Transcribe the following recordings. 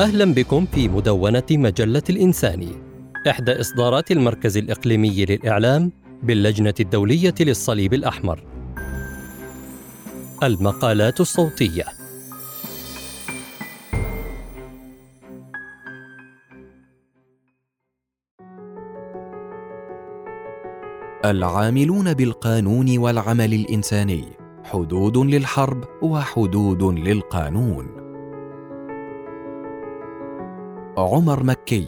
أهلا بكم في مدونة مجلة الإنساني إحدى إصدارات المركز الإقليمي للإعلام باللجنة الدولية للصليب الأحمر. المقالات الصوتية. العاملون بالقانون والعمل الإنساني حدود للحرب وحدود للقانون. عمر مكي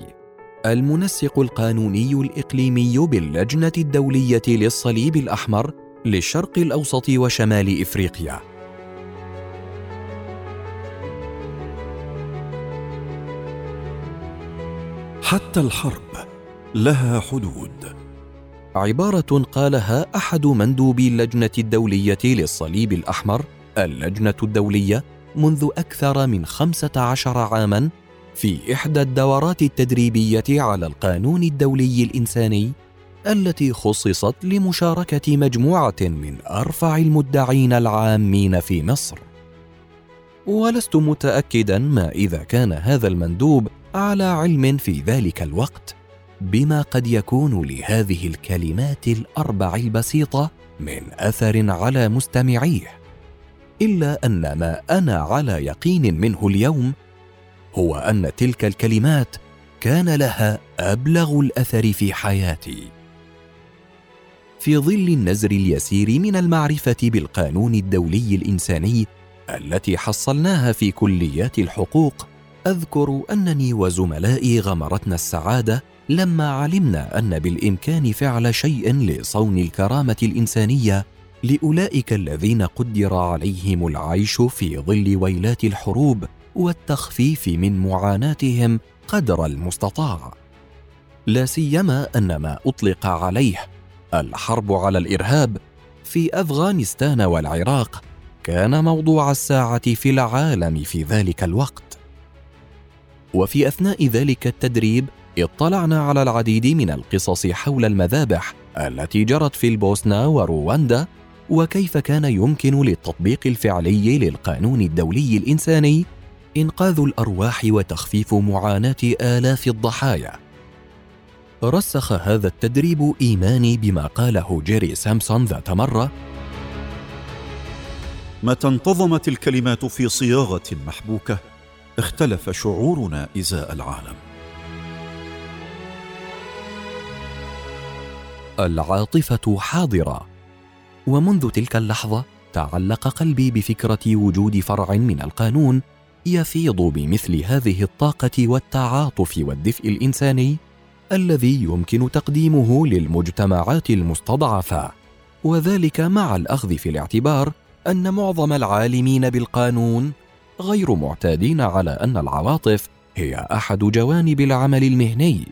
المنسق القانوني الإقليمي باللجنة الدولية للصليب الأحمر للشرق الأوسط وشمال إفريقيا. حتى الحرب لها حدود. عبارة قالها أحد مندوبي اللجنة الدولية للصليب الأحمر اللجنة الدولية منذ أكثر من خمسة عشر عاما في إحدى الدورات التدريبية على القانون الدولي الإنساني التي خصصت لمشاركة مجموعة من أرفع المدعين العامين في مصر. ولست متاكدا ما إذا كان هذا المندوب على علم في ذلك الوقت بما قد يكون لهذه الكلمات الأربع البسيطة من أثر على مستمعيه إلا أن ما أنا على يقين منه اليوم هو أن تلك الكلمات كان لها أبلغ الأثر في حياتي. في ظل النزر اليسير من المعرفة بالقانون الدولي الإنساني التي حصلناها في كليات الحقوق أذكر أنني وزملائي غمرتنا السعادة لما علمنا أن بالإمكان فعل شيء لصون الكرامة الإنسانية لأولئك الذين قدر عليهم العيش في ظل ويلات الحروب والتخفيف من معاناتهم قدر المستطاع. لا سيما أن ما أطلق عليه الحرب على الإرهاب في أفغانستان والعراق كان موضوع الساعة في العالم في ذلك الوقت. وفي أثناء ذلك التدريب اطلعنا على العديد من القصص حول المذابح التي جرت في البوسنة ورواندا وكيف كان يمكن للتطبيق الفعلي للقانون الدولي الإنساني إنقاذ الأرواح وتخفيف معاناة آلاف الضحايا. رسخ هذا التدريب إيماني بما قاله جيري سامسون ذات مرة. متى انتظمت الكلمات في صياغة محبوكة اختلف شعورنا إزاء العالم. العاطفة حاضرة. ومنذ تلك اللحظة تعلق قلبي بفكرة وجود فرع من القانون يفيض بمثل هذه الطاقة والتعاطف والدفء الإنساني الذي يمكن تقديمه للمجتمعات المستضعفة. وذلك مع الأخذ في الاعتبار أن معظم العالمين بالقانون غير معتادين على أن العواطف هي أحد جوانب العمل المهني.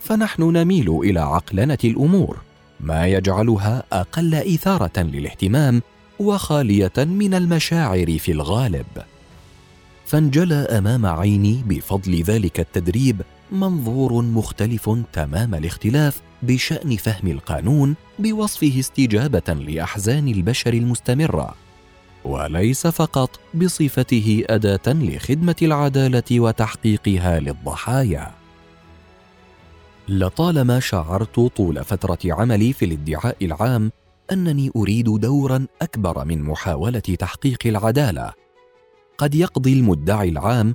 فنحن نميل إلى عقلنة الأمور ما يجعلها أقل إثارة للاهتمام وخالية من المشاعر في الغالب. فانجلى أمام عيني بفضل ذلك التدريب منظور مختلف تمام الاختلاف بشأن فهم القانون بوصفه استجابة لأحزان البشر المستمرة وليس فقط بصفته أداة لخدمة العدالة وتحقيقها للضحايا. لطالما شعرت طول فترة عملي في الادعاء العام أنني أريد دورا أكبر من محاولة تحقيق العدالة قد يقضي المدعي العام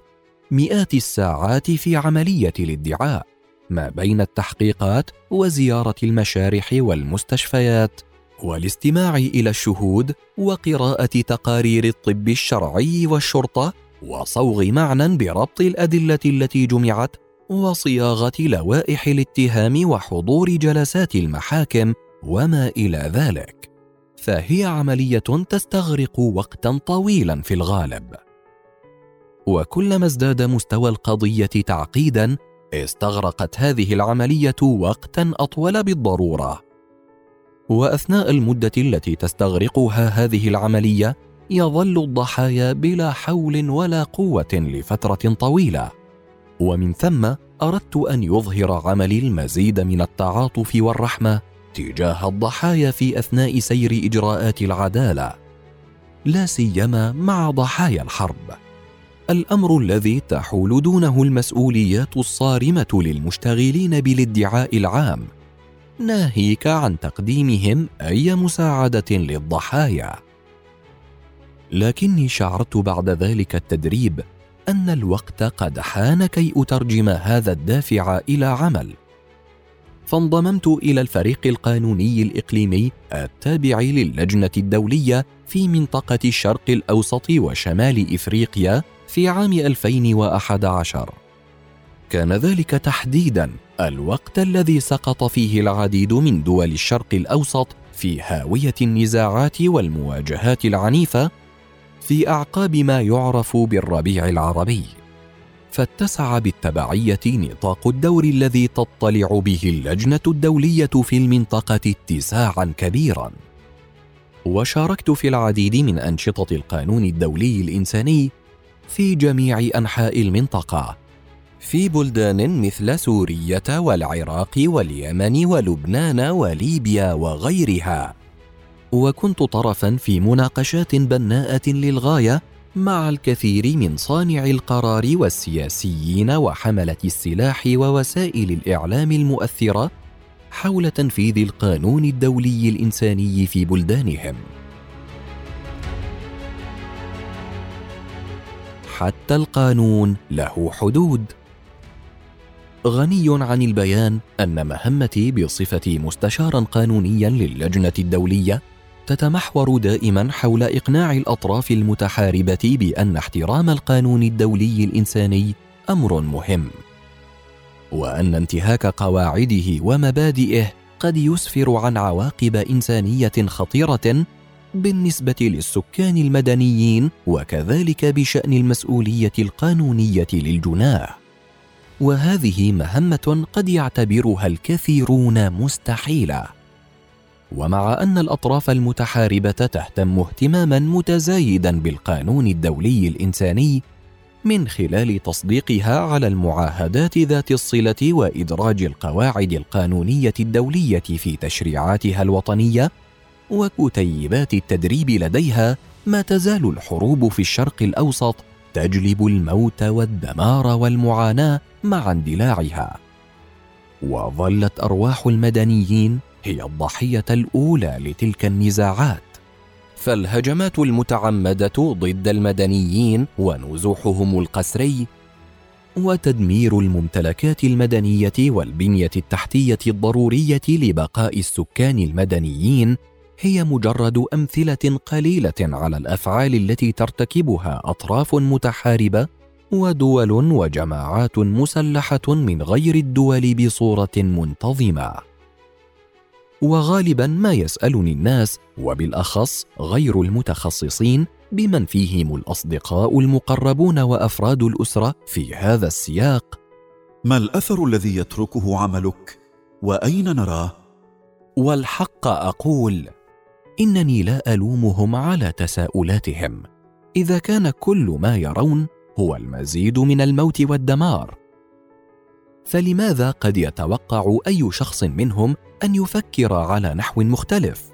مئات الساعات في عملية الادعاء ما بين التحقيقات وزيارة المشارح والمستشفيات والاستماع إلى الشهود وقراءة تقارير الطب الشرعي والشرطة وصوغ معنى بربط الأدلة التي جمعت وصياغة لوائح الاتهام وحضور جلسات المحاكم وما إلى ذلك. فهي عملية تستغرق وقتا طويلا في الغالب. وكلما ازداد مستوى القضية تعقيدا استغرقت هذه العملية وقتا أطول بالضرورة. وأثناء المدة التي تستغرقها هذه العملية يظل الضحايا بلا حول ولا قوة لفترة طويلة. ومن ثم أردت أن يظهر عملي المزيد من التعاطف والرحمة تجاه الضحايا في أثناء سير إجراءات العدالة. لا سيما مع ضحايا الحرب. الأمر الذي تحول دونه المسؤوليات الصارمة للمشتغلين بالادعاء العام ناهيك عن تقديمهم أي مساعدة للضحايا. لكني شعرت بعد ذلك التدريب أن الوقت قد حان كي أترجم هذا الدافع إلى عمل. فانضممت إلى الفريق القانوني الإقليمي التابع للجنة الدولية في منطقة الشرق الأوسط وشمال إفريقيا في عام 2011 كان ذلك تحديدا الوقت الذي سقط فيه العديد من دول الشرق الأوسط في هاوية النزاعات والمواجهات العنيفة في أعقاب ما يعرف بالربيع العربي. فاتسع بالتبعية نطاق الدور الذي تطلع به اللجنة الدولية في المنطقة اتساعا كبيرا. وشاركت في العديد من أنشطة القانون الدولي الإنساني في جميع أنحاء المنطقة في بلدان مثل سوريه والعراق واليمن ولبنان وليبيا وغيرها. وكنت طرفا في مناقشات بناءة للغاية مع الكثير من صانعي القرار والسياسيين وحملة السلاح ووسائل الإعلام المؤثرة حول تنفيذ القانون الدولي الإنساني في بلدانهم. حتى القانون له حدود. غني عن البيان أن مهمتي بصفتي مستشارا قانونيا للجنة الدولية تتمحور دائما حول إقناع الأطراف المتحاربة بأن احترام القانون الدولي الإنساني أمر مهم وأن انتهاك قواعده ومبادئه قد يسفر عن عواقب إنسانية خطيرة بالنسبة للسكان المدنيين وكذلك بشأن المسؤولية القانونية للجناه وهذه مهمة قد يعتبرها الكثيرون مستحيلة. ومع أن الأطراف المتحاربة تهتم اهتماما متزايدا بالقانون الدولي الإنساني من خلال تصديقها على المعاهدات ذات الصلة وإدراج القواعد القانونية الدولية في تشريعاتها الوطنية وكتيبات التدريب لديها ما تزال الحروب في الشرق الأوسط تجلب الموت والدمار والمعاناة مع اندلاعها. وظلت أرواح المدنيين هي الضحية الأولى لتلك النزاعات. فالهجمات المتعمدة ضد المدنيين ونزوحهم القسري وتدمير الممتلكات المدنية والبنية التحتية الضرورية لبقاء السكان المدنيين هي مجرد أمثلة قليلة على الأفعال التي ترتكبها أطراف متحاربة ودول وجماعات مسلحة من غير الدول بصورة منتظمة. وغالبا ما يسألني الناس وبالأخص غير المتخصصين بمن فيهم الأصدقاء المقربون وأفراد الأسرة في هذا السياق. ما الأثر الذي يتركه عملك؟ وأين نراه؟ والحق أقول إنني لا ألومهم على تساؤلاتهم. إذا كان كل ما يرون هو المزيد من الموت والدمار. فلماذا قد يتوقع أي شخص منهم أن يفكر على نحو مختلف؟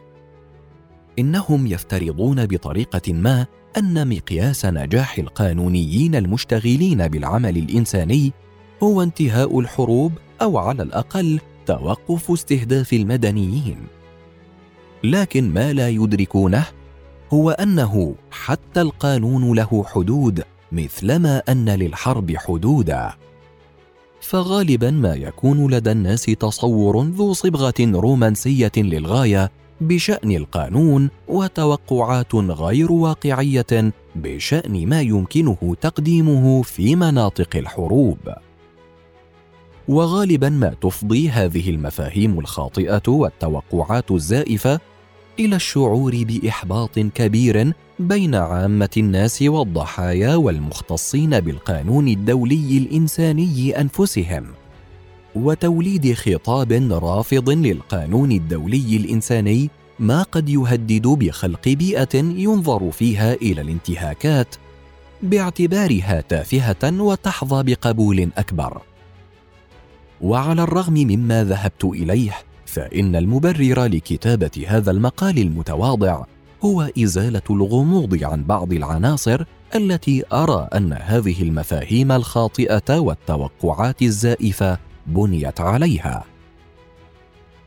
إنهم يفترضون بطريقة ما أن مقياس نجاح القانونيين المشتغلين بالعمل الإنساني هو انتهاء الحروب أو على الأقل توقف استهداف المدنيين. لكن ما لا يدركونه هو أنه حتى القانون له حدود مثلما أن للحرب حدودا. فغالبا ما يكون لدى الناس تصور ذو صبغة رومانسية للغاية بشأن القانون وتوقعات غير واقعية بشأن ما يمكنه تقديمه في مناطق الحروب. وغالبا ما تفضي هذه المفاهيم الخاطئة والتوقعات الزائفة إلى الشعور بإحباط كبير بين عامة الناس والضحايا والمختصين بالقانون الدولي الإنساني أنفسهم وتوليد خطاب رافض للقانون الدولي الإنساني ما قد يهدد بخلق بيئة ينظر فيها إلى الانتهاكات باعتبارها تافهه وتحظى بقبول أكبر. وعلى الرغم مما ذهبت إليه فإن المبرر لكتابة هذا المقال المتواضع هو إزالة الغموض عن بعض العناصر التي أرى أن هذه المفاهيم الخاطئة والتوقعات الزائفة بنيت عليها.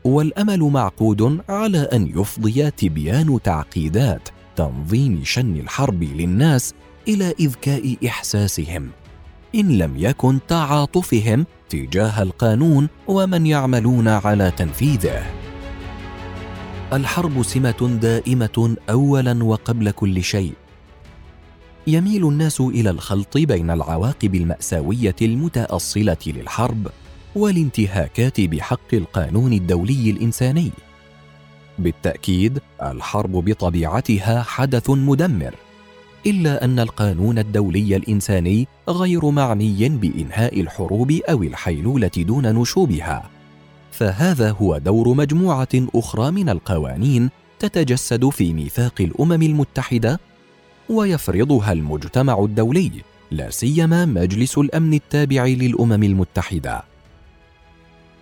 والأمل معقود على أن يفضي تبيان تعقيدات تنظيم شن الحرب للناس إلى إذكاء إحساسهم إن لم يكن تعاطفهم تجاه القانون ومن يعملون على تنفيذه. الحرب سمة دائمة اولا وقبل كل شيء. يميل الناس إلى الخلط بين العواقب المأساوية المتأصلة للحرب والانتهاكات بحق القانون الدولي الإنساني. بالتأكيد الحرب بطبيعتها حدث مدمر. إلا أن القانون الدولي الإنساني غير معني بإنهاء الحروب أو الحيلولة دون نشوبها. فهذا هو دور مجموعة أخرى من القوانين تتجسد في ميثاق الأمم المتحدة ويفرضها المجتمع الدولي لا سيما مجلس الأمن التابع للأمم المتحدة.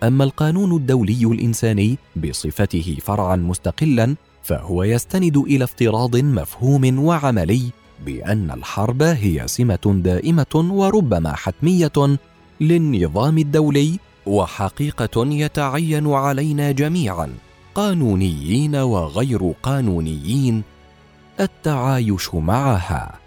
أما القانون الدولي الإنساني بصفته فرعا مستقلا فهو يستند إلى افتراض مفهوم وعملي بأن الحرب هي سمة دائمة وربما حتمية للنظام الدولي وحقيقة يتعين علينا جميعا قانونيين وغير قانونيين التعايش معها.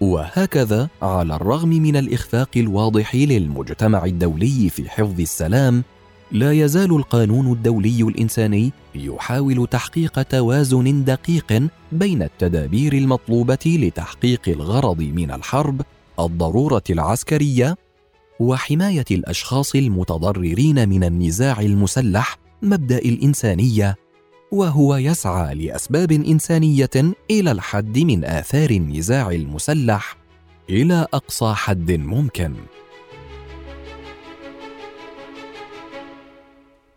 وهكذا على الرغم من الإخفاق الواضح للمجتمع الدولي في حفظ السلام لا يزال القانون الدولي الإنساني يحاول تحقيق توازن دقيق بين التدابير المطلوبة لتحقيق الغرض من الحرب الضرورة العسكرية وحماية الأشخاص المتضررين من النزاع المسلح مبدأ الإنسانية وهو يسعى لأسباب إنسانية إلى الحد من آثار النزاع المسلح إلى أقصى حد ممكن.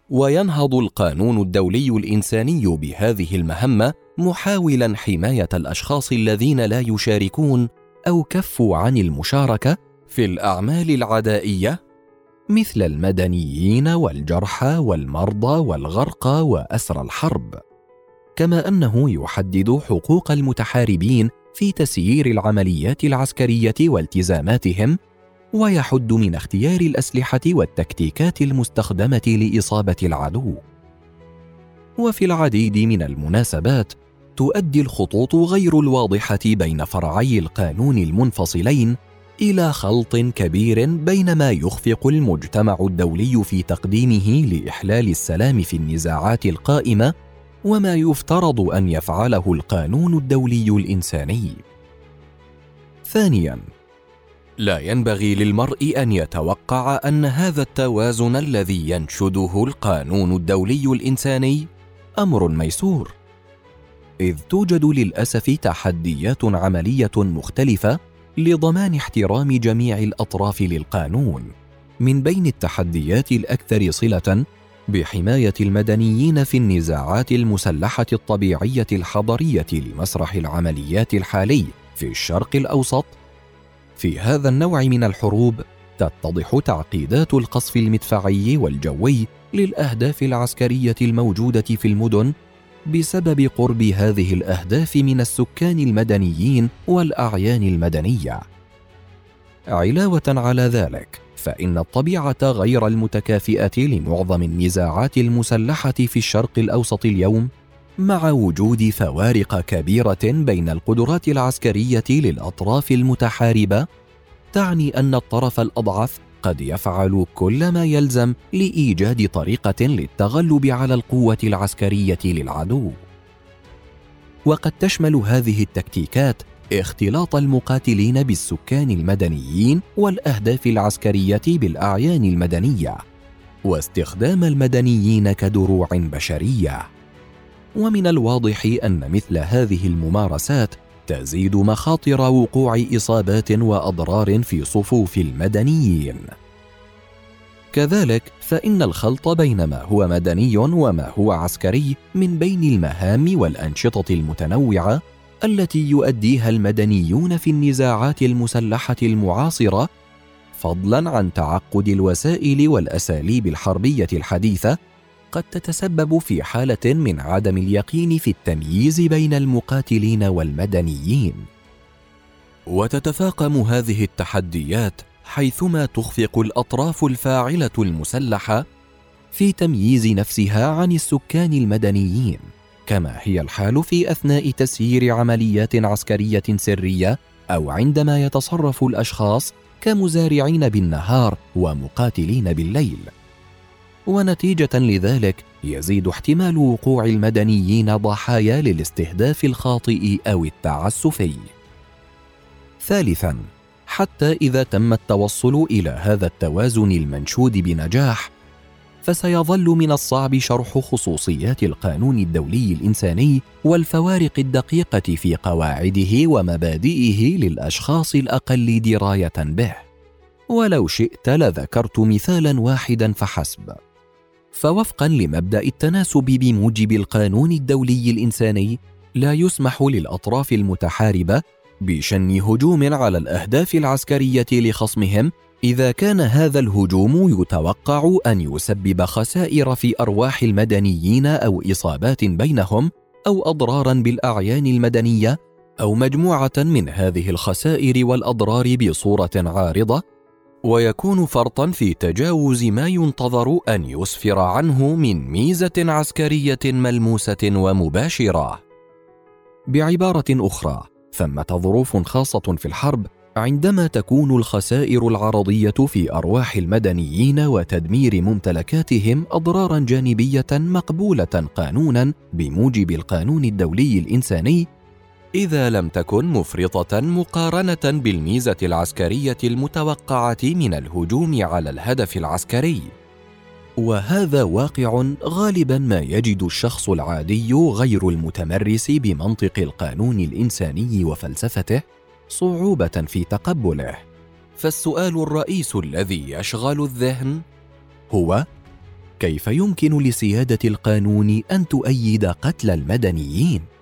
وينهض القانون الدولي الإنساني بهذه المهمة محاولا حماية الأشخاص الذين لا يشاركون أو كفوا عن المشاركة في الأعمال العدائية مثل المدنيين والجرحى والمرضى والغرقى واسرى الحرب. كما أنه يحدد حقوق المتحاربين في تسيير العمليات العسكرية والتزاماتهم ويحد من اختيار الأسلحة والتكتيكات المستخدمة لإصابة العدو. وفي العديد من المناسبات تؤدي الخطوط غير الواضحة بين فرعي القانون المنفصلين إلى خلط كبير بين ما يخفق المجتمع الدولي في تقديمه لإحلال السلام في النزاعات القائمة وما يفترض أن يفعله القانون الدولي الإنساني. ثانيا لا ينبغي للمرء أن يتوقع أن هذا التوازن الذي ينشده القانون الدولي الإنساني أمر ميسور إذ توجد للأسف تحديات عملية مختلفة لضمان احترام جميع الأطراف للقانون من بين التحديات الأكثر صلة بحماية المدنيين في النزاعات المسلحة الطبيعية الحضرية لمسرح العمليات الحالي في الشرق الأوسط في هذا النوع من الحروب تتضح تعقيدات القصف المدفعي والجوي للأهداف العسكرية الموجودة في المدن بسبب قرب هذه الأهداف من السكان المدنيين والأعيان المدنية. علاوة على ذلك فإن الطبيعة غير المتكافئة لمعظم النزاعات المسلحة في الشرق الأوسط اليوم مع وجود فوارق كبيرة بين القدرات العسكرية للأطراف المتحاربة تعني أن الطرف الأضعف قد يفعل كل ما يلزم لإيجاد طريقة للتغلب على القوة العسكرية للعدو. وقد تشمل هذه التكتيكات اختلاط المقاتلين بالسكان المدنيين والأهداف العسكرية بالأعيان المدنية واستخدام المدنيين كدروع بشرية. ومن الواضح أن مثل هذه الممارسات تزيد مخاطر وقوع إصابات وأضرار في صفوف المدنيين. كذلك فإن الخلط بين ما هو مدني وما هو عسكري من بين المهام والأنشطة المتنوعة التي يؤديها المدنيون في النزاعات المسلحة المعاصرة فضلا عن تعقد الوسائل والأساليب الحربية الحديثة قد تتسبب في حالة من عدم اليقين في التمييز بين المقاتلين والمدنيين. وتتفاقم هذه التحديات حيثما تخفق الأطراف الفاعلة المسلحة في تمييز نفسها عن السكان المدنيين كما هي الحال في أثناء تسيير عمليات عسكرية سرية أو عندما يتصرف الأشخاص كمزارعين بالنهار ومقاتلين بالليل. ونتيجة لذلك يزيد احتمال وقوع المدنيين ضحايا للاستهداف الخاطئ أو التعسفي. ثالثا حتى إذا تم التوصل إلى هذا التوازن المنشود بنجاح فسيظل من الصعب شرح خصوصيات القانون الدولي الإنساني والفوارق الدقيقة في قواعده ومبادئه للأشخاص الأقل دراية به. ولو شئت لذكرت مثالا واحدا فحسب. فوفقا لمبدأ التناسب بموجب القانون الدولي الإنساني لا يسمح للأطراف المتحاربة بشن هجوم على الأهداف العسكرية لخصمهم إذا كان هذا الهجوم يتوقع أن يسبب خسائر في أرواح المدنيين أو إصابات بينهم أو اضرارا بالأعيان المدنية أو مجموعة من هذه الخسائر والأضرار بصورة عارضة ويكون فرطا في تجاوز ما ينتظر أن يسفر عنه من ميزة عسكرية ملموسة ومباشرة. بعبارة أخرى ثمة ظروف خاصة في الحرب عندما تكون الخسائر العرضية في أرواح المدنيين وتدمير ممتلكاتهم اضرارا جانبية مقبولة قانونا بموجب القانون الدولي الإنساني إذا لم تكن مفرطة مقارنة بالميزة العسكرية المتوقعة من الهجوم على الهدف العسكري. وهذا واقع غالبا ما يجد الشخص العادي غير المتمرس بمنطق القانون الإنساني وفلسفته صعوبة في تقبله. فالسؤال الرئيس الذي يشغل الذهن هو كيف يمكن لسيادة القانون أن تؤيد قتل المدنيين؟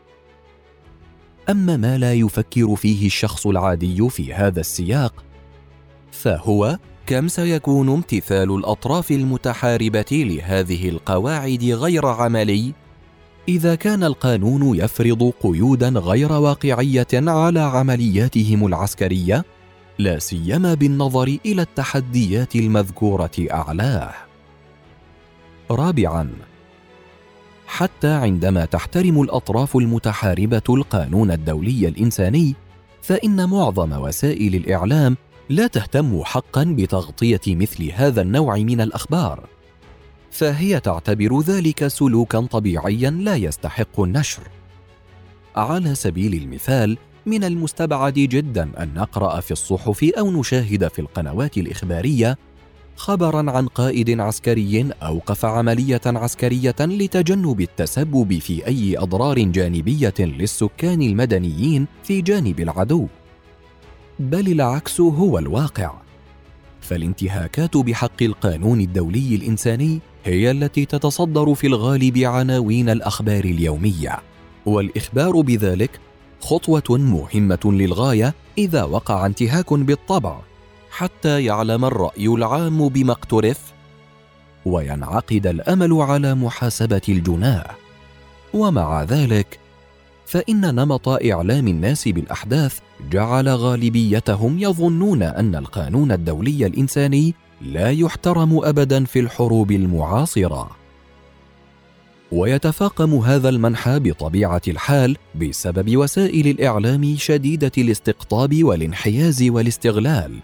أما ما لا يفكر فيه الشخص العادي في هذا السياق فهو كم سيكون امتثال الأطراف المتحاربة لهذه القواعد غير عملي؟ إذا كان القانون يفرض قيودا غير واقعية على عملياتهم العسكرية لا سيما بالنظر إلى التحديات المذكورة أعلاه. رابعا حتى عندما تحترم الأطراف المتحاربة القانون الدولي الإنساني فإن معظم وسائل الإعلام لا تهتم حقا بتغطية مثل هذا النوع من الأخبار. فهي تعتبر ذلك سلوكا طبيعيا لا يستحق النشر. على سبيل المثال من المستبعد جدا أن نقرأ في الصحف أو نشاهد في القنوات الإخبارية خبرا عن قائد عسكري أوقف عملية عسكرية لتجنب التسبب في أي أضرار جانبية للسكان المدنيين في جانب العدو. بل العكس هو الواقع. فالانتهاكات بحق القانون الدولي الإنساني هي التي تتصدر في الغالب عناوين الأخبار اليومية. والإخبار بذلك خطوة مهمة للغاية إذا وقع انتهاك بالطبع. حتى يعلم الرأي العام بما اقترف وينعقد الأمل على محاسبة الجناه ومع ذلك فإن نمط إعلام الناس بالأحداث جعل غالبيتهم يظنون أن القانون الدولي الإنساني لا يحترم ابدا في الحروب المعاصرة. ويتفاقم هذا المنحى بطبيعة الحال بسبب وسائل الإعلام شديدة الاستقطاب والانحياز والاستغلال.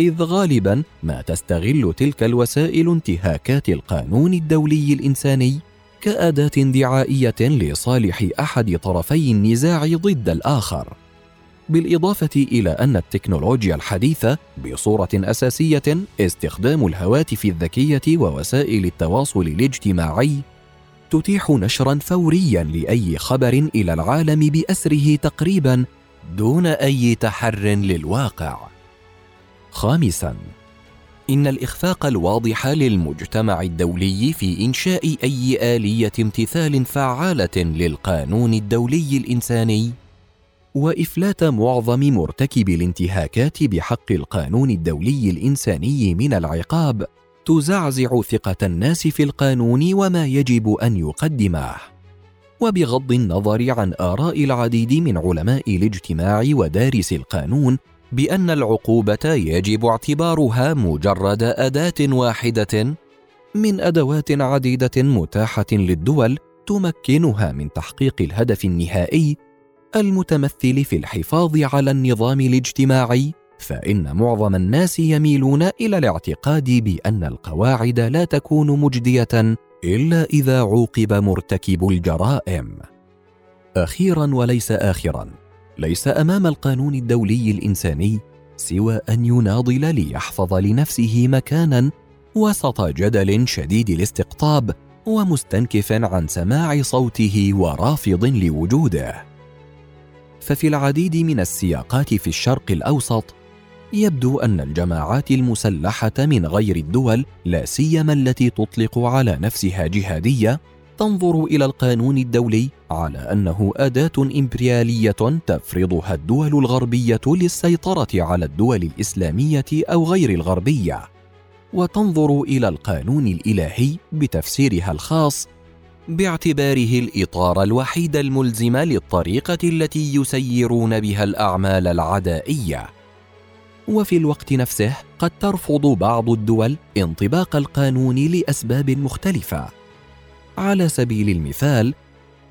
إذ غالبا ما تستغل تلك الوسائل انتهاكات القانون الدولي الإنساني كأداة دعائية لصالح أحد طرفي النزاع ضد الآخر. بالإضافة إلى أن التكنولوجيا الحديثة بصورة أساسية استخدام الهواتف الذكية ووسائل التواصل الاجتماعي تتيح نشرا فوريا لأي خبر إلى العالم بأسره تقريبا دون أي تحر للواقع. خامسا إن الإخفاق الواضح للمجتمع الدولي في إنشاء أي آلية امتثال فعالة للقانون الدولي الإنساني وإفلات معظم مرتكبي الانتهاكات بحق القانون الدولي الإنساني من العقاب تزعزع ثقة الناس في القانون وما يجب أن يقدمه وبغض النظر عن آراء العديد من علماء الاجتماع ودارس القانون بأن العقوبة يجب اعتبارها مجرد أداة واحدة من أدوات عديدة متاحة للدول تمكنها من تحقيق الهدف النهائي المتمثل في الحفاظ على النظام الاجتماعي فإن معظم الناس يميلون إلى الاعتقاد بأن القواعد لا تكون مجدية إلا إذا عوقب مرتكب الجرائم. أخيرا وليس اخرا. ليس أمام القانون الدولي الإنساني سوى أن يناضل ليحفظ لنفسه مكانا وسط جدل شديد الاستقطاب ومستنكف عن سماع صوته ورافض لوجوده. ففي العديد من السياقات في الشرق الأوسط يبدو أن الجماعات المسلحة من غير الدول لا سيما التي تطلق على نفسها جهادية تنظر إلى القانون الدولي على أنه أداة إمبريالية تفرضها الدول الغربية للسيطرة على الدول الإسلامية أو غير الغربية. وتنظر إلى القانون الإلهي بتفسيرها الخاص باعتباره الإطار الوحيد الملزم للطريقة التي يسيرون بها الأعمال العدائية. وفي الوقت نفسه قد ترفض بعض الدول انطباق القانون لأسباب مختلفة. على سبيل المثال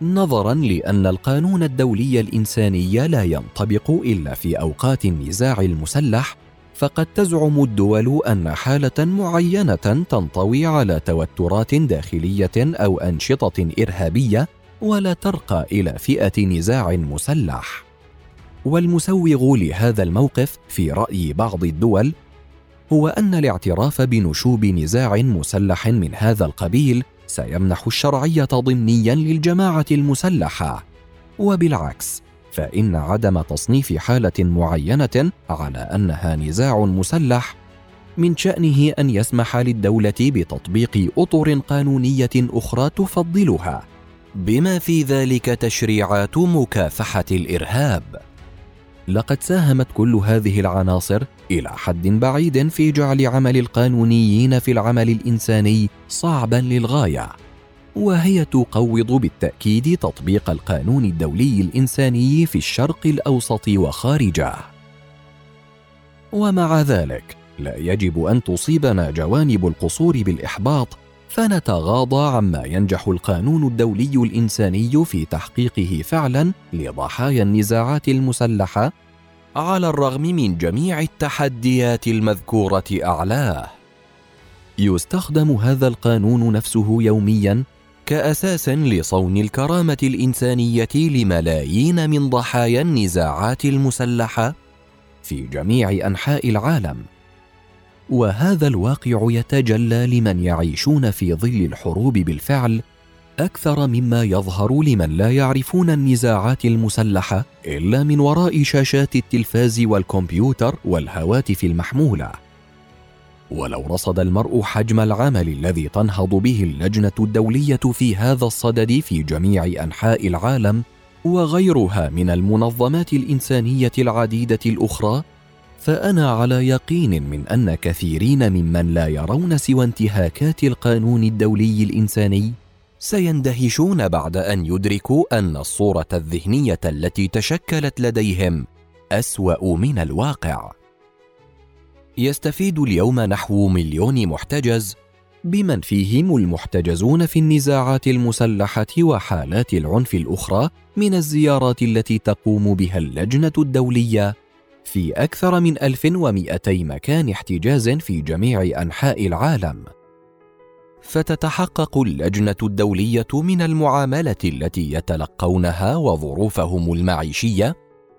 نظرا لأن القانون الدولي الإنساني لا ينطبق إلا في أوقات النزاع المسلح فقد تزعم الدول أن حالة معينة تنطوي على توترات داخلية أو أنشطة إرهابية ولا ترقى إلى فئة نزاع مسلح. والمسوغ لهذا الموقف في رأي بعض الدول هو أن الاعتراف بنشوب نزاع مسلح من هذا القبيل سيمنح الشرعية ضمنيا للجماعة المسلحة. وبالعكس فإن عدم تصنيف حالة معينة على أنها نزاع مسلح من شأنه أن يسمح للدولة بتطبيق أطر قانونية أخرى تفضلها بما في ذلك تشريعات مكافحة الإرهاب. لقد ساهمت كل هذه العناصر إلى حد بعيد في جعل عمل القانونيين في العمل الإنساني صعبا للغاية وهي تقوض بالتأكيد تطبيق القانون الدولي الإنساني في الشرق الأوسط وخارجه. ومع ذلك لا يجب أن تصيبنا جوانب القصور بالإحباط فنتغاضى عما ينجح القانون الدولي الإنساني في تحقيقه فعلا لضحايا النزاعات المسلحة على الرغم من جميع التحديات المذكورة أعلاه. يستخدم هذا القانون نفسه يوميا كأساس لصون الكرامة الإنسانية لملايين من ضحايا النزاعات المسلحة في جميع أنحاء العالم. وهذا الواقع يتجلى لمن يعيشون في ظل الحروب بالفعل أكثر مما يظهر لمن لا يعرفون النزاعات المسلحة إلا من وراء شاشات التلفاز والكمبيوتر والهواتف المحمولة. ولو رصد المرء حجم العمل الذي تنهض به اللجنة الدولية في هذا الصدد في جميع أنحاء العالم وغيرها من المنظمات الإنسانية العديدة الأخرى فأنا على يقين من أن كثيرين ممن لا يرون سوى انتهاكات القانون الدولي الإنساني سيندهشون بعد أن يدركوا أن الصورة الذهنية التي تشكلت لديهم أسوأ من الواقع. يستفيد اليوم نحو مليون محتجز بمن فيهم المحتجزون في النزاعات المسلحة وحالات العنف الأخرى من الزيارات التي تقوم بها اللجنة الدولية في أكثر من 1200 مكان احتجاز في جميع أنحاء العالم. فتتحقق اللجنة الدولية من المعاملة التي يتلقونها وظروفهم المعيشية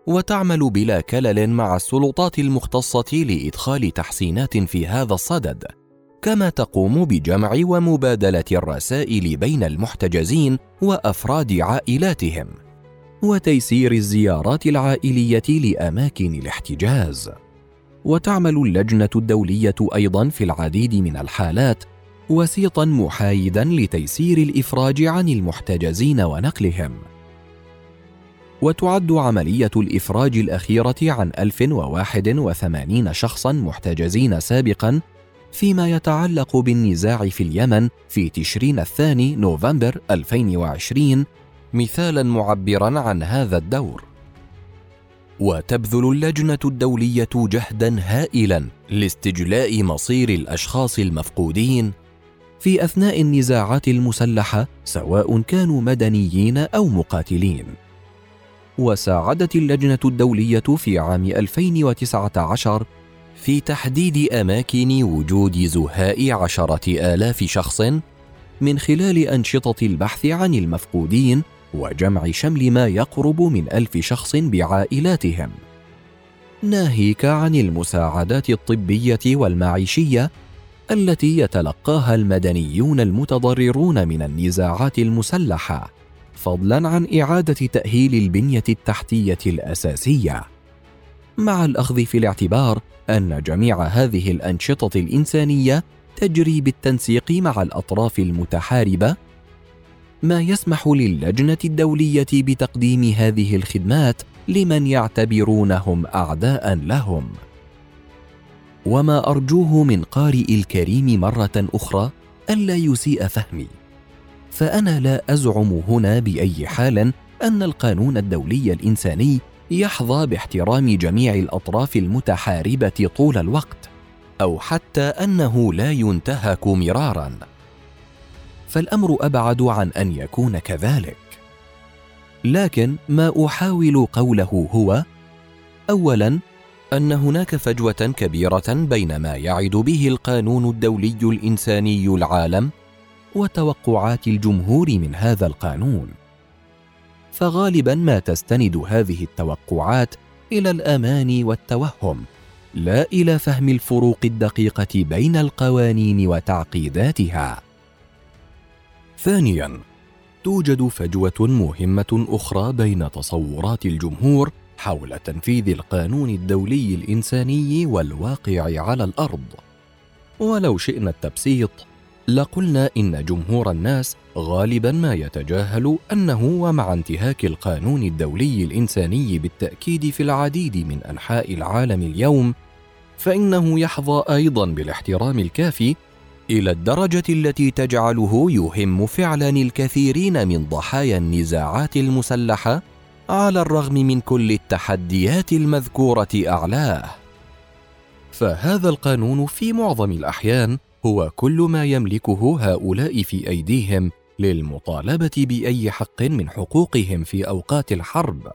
وتعمل بلا كلل مع السلطات المختصة لإدخال تحسينات في هذا الصدد كما تقوم بجمع ومبادلة الرسائل بين المحتجزين وأفراد عائلاتهم. وتيسير الزيارات العائلية لأماكن الاحتجاز. وتعمل اللجنة الدولية أيضا في العديد من الحالات وسيطا محايدا لتيسير الإفراج عن المحتجزين ونقلهم. وتعد عملية الإفراج الأخيرة عن 1081 شخصا محتجزين سابقا فيما يتعلق بالنزاع في اليمن في تشرين الثاني نوفمبر 2020 مثالا معبرا عن هذا الدور. وتبذل اللجنة الدولية جهدا هائلا لاستجلاء مصير الأشخاص المفقودين في أثناء النزاعات المسلحة سواء كانوا مدنيين أو مقاتلين. وساعدت اللجنة الدولية في عام 2019 في تحديد أماكن وجود زهاء عشرة آلاف شخص من خلال أنشطة البحث عن المفقودين وجمع شمل ما يقرب من ألف شخص بعائلاتهم. ناهيك عن المساعدات الطبية والمعيشية التي يتلقاها المدنيون المتضررون من النزاعات المسلحة فضلا عن إعادة تأهيل البنية التحتية الأساسية. مع الأخذ في الاعتبار أن جميع هذه الأنشطة الإنسانية تجري بالتنسيق مع الأطراف المتحاربة ما يسمح للجنة الدولية بتقديم هذه الخدمات لمن يعتبرونهم أعداء لهم. وما أرجوه من قارئ الكريم مرة أخرى ألا يسيء فهمي. فأنا لا أزعم هنا بأي حال أن القانون الدولي الإنساني يحظى باحترام جميع الأطراف المتحاربة طول الوقت أو حتى أنه لا ينتهك مرارا. فالأمر أبعد عن أن يكون كذلك. لكن ما أحاول قوله هو اولا أن هناك فجوة كبيرة بين ما يعد به القانون الدولي الإنساني العالم وتوقعات الجمهور من هذا القانون. فغالبا ما تستند هذه التوقعات إلى الأمان والتوهم لا إلى فهم الفروق الدقيقة بين القوانين وتعقيداتها. ثانيا توجد فجوة مهمة أخرى بين تصورات الجمهور حول تنفيذ القانون الدولي الإنساني والواقع على الأرض. ولو شئنا التبسيط لقلنا إن جمهور الناس غالبا ما يتجاهل أنه ومع انتهاك القانون الدولي الإنساني بالتأكيد في العديد من أنحاء العالم اليوم فإنه يحظى أيضا بالاحترام الكافي إلى الدرجة التي تجعله يهم فعلا الكثيرين من ضحايا النزاعات المسلحة على الرغم من كل التحديات المذكورة أعلاه. فهذا القانون في معظم الأحيان هو كل ما يملكه هؤلاء في أيديهم للمطالبة بأي حق من حقوقهم في أوقات الحرب.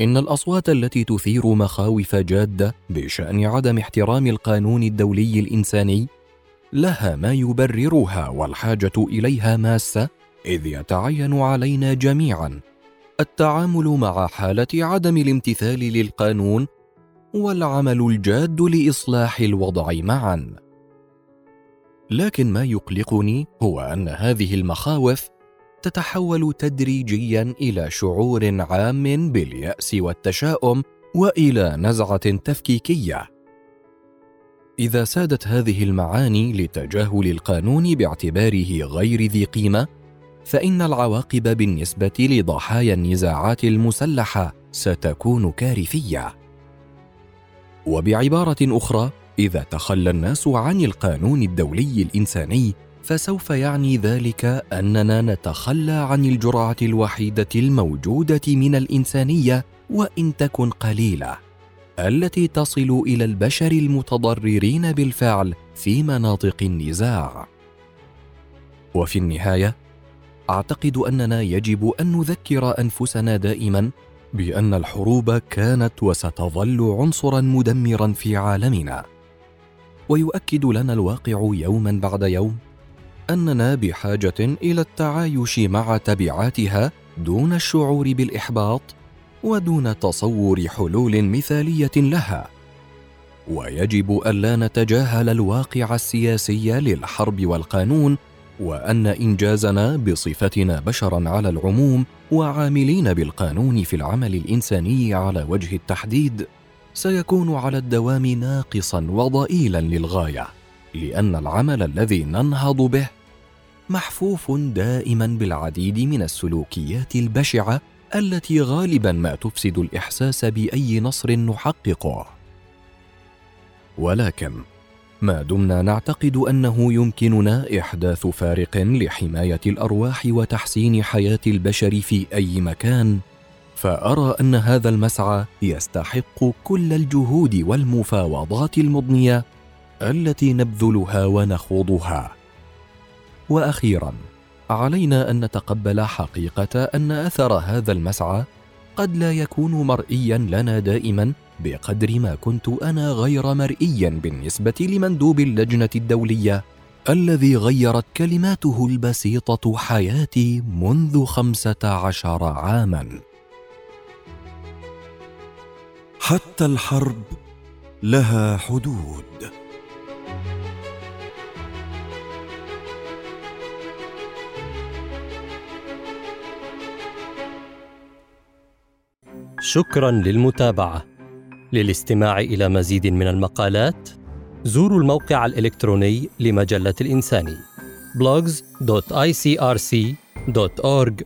إن الأصوات التي تثير مخاوف جادة بشأن عدم احترام القانون الدولي الإنساني لها ما يبررها والحاجة إليها ماسة إذ يتعين علينا جميعا. التعامل مع حالة عدم الامتثال للقانون والعمل الجاد لإصلاح الوضع معا. لكن ما يقلقني هو أن هذه المخاوف تتحول تدريجيا إلى شعور عام باليأس والتشاؤم وإلى نزعة تفكيكية. إذا سادت هذه المعاني لتجاهل القانون باعتباره غير ذي قيمة فإن العواقب بالنسبة لضحايا النزاعات المسلحة ستكون كارثية. وبعبارة أخرى إذا تخلى الناس عن القانون الدولي الإنساني فسوف يعني ذلك أننا نتخلى عن الجرعة الوحيدة الموجودة من الإنسانية وإن تكن قليلة. التي تصل إلى البشر المتضررين بالفعل في مناطق النزاع. وفي النهاية أعتقد أننا يجب أن نذكر أنفسنا دائما بأن الحروب كانت وستظل عنصرا مدمرا في عالمنا. ويؤكد لنا الواقع يوما بعد يوم أننا بحاجة إلى التعايش مع تبعاتها دون الشعور بالإحباط ودون تصور حلول مثالية لها. ويجب ألا نتجاهل الواقع السياسي للحرب والقانون وأن إنجازنا بصفتنا بشرا على العموم وعاملين بالقانون في العمل الإنساني على وجه التحديد سيكون على الدوام ناقصا وضئيلا للغاية لأن العمل الذي ننهض به محفوف دائما بالعديد من السلوكيات البشعة التي غالبا ما تفسد الإحساس بأي نصر نحققه. ولكن ما دمنا نعتقد أنه يمكننا إحداث فارق لحماية الأرواح وتحسين حياة البشر في أي مكان فأرى أن هذا المسعى يستحق كل الجهود والمفاوضات المضنية التي نبذلها ونخوضها. وأخيرا علينا أن نتقبل حقيقة أن أثر هذا المسعى قد لا يكون مرئيا لنا دائما بقدر ما كنت أنا غير مرئيا بالنسبة لمندوب اللجنة الدولية الذي غيرت كلماته البسيطة حياتي منذ خمسة عشر عاما. حتى الحرب لها حدود. شكرا للمتابعة. للاستماع إلى مزيد من المقالات زوروا الموقع الإلكتروني لمجلة الانساني blogs.icrc.org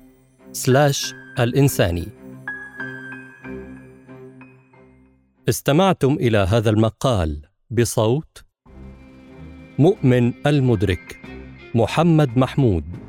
الانساني استمعتم إلى هذا المقال بصوت مؤمن المدرك محمد محمود.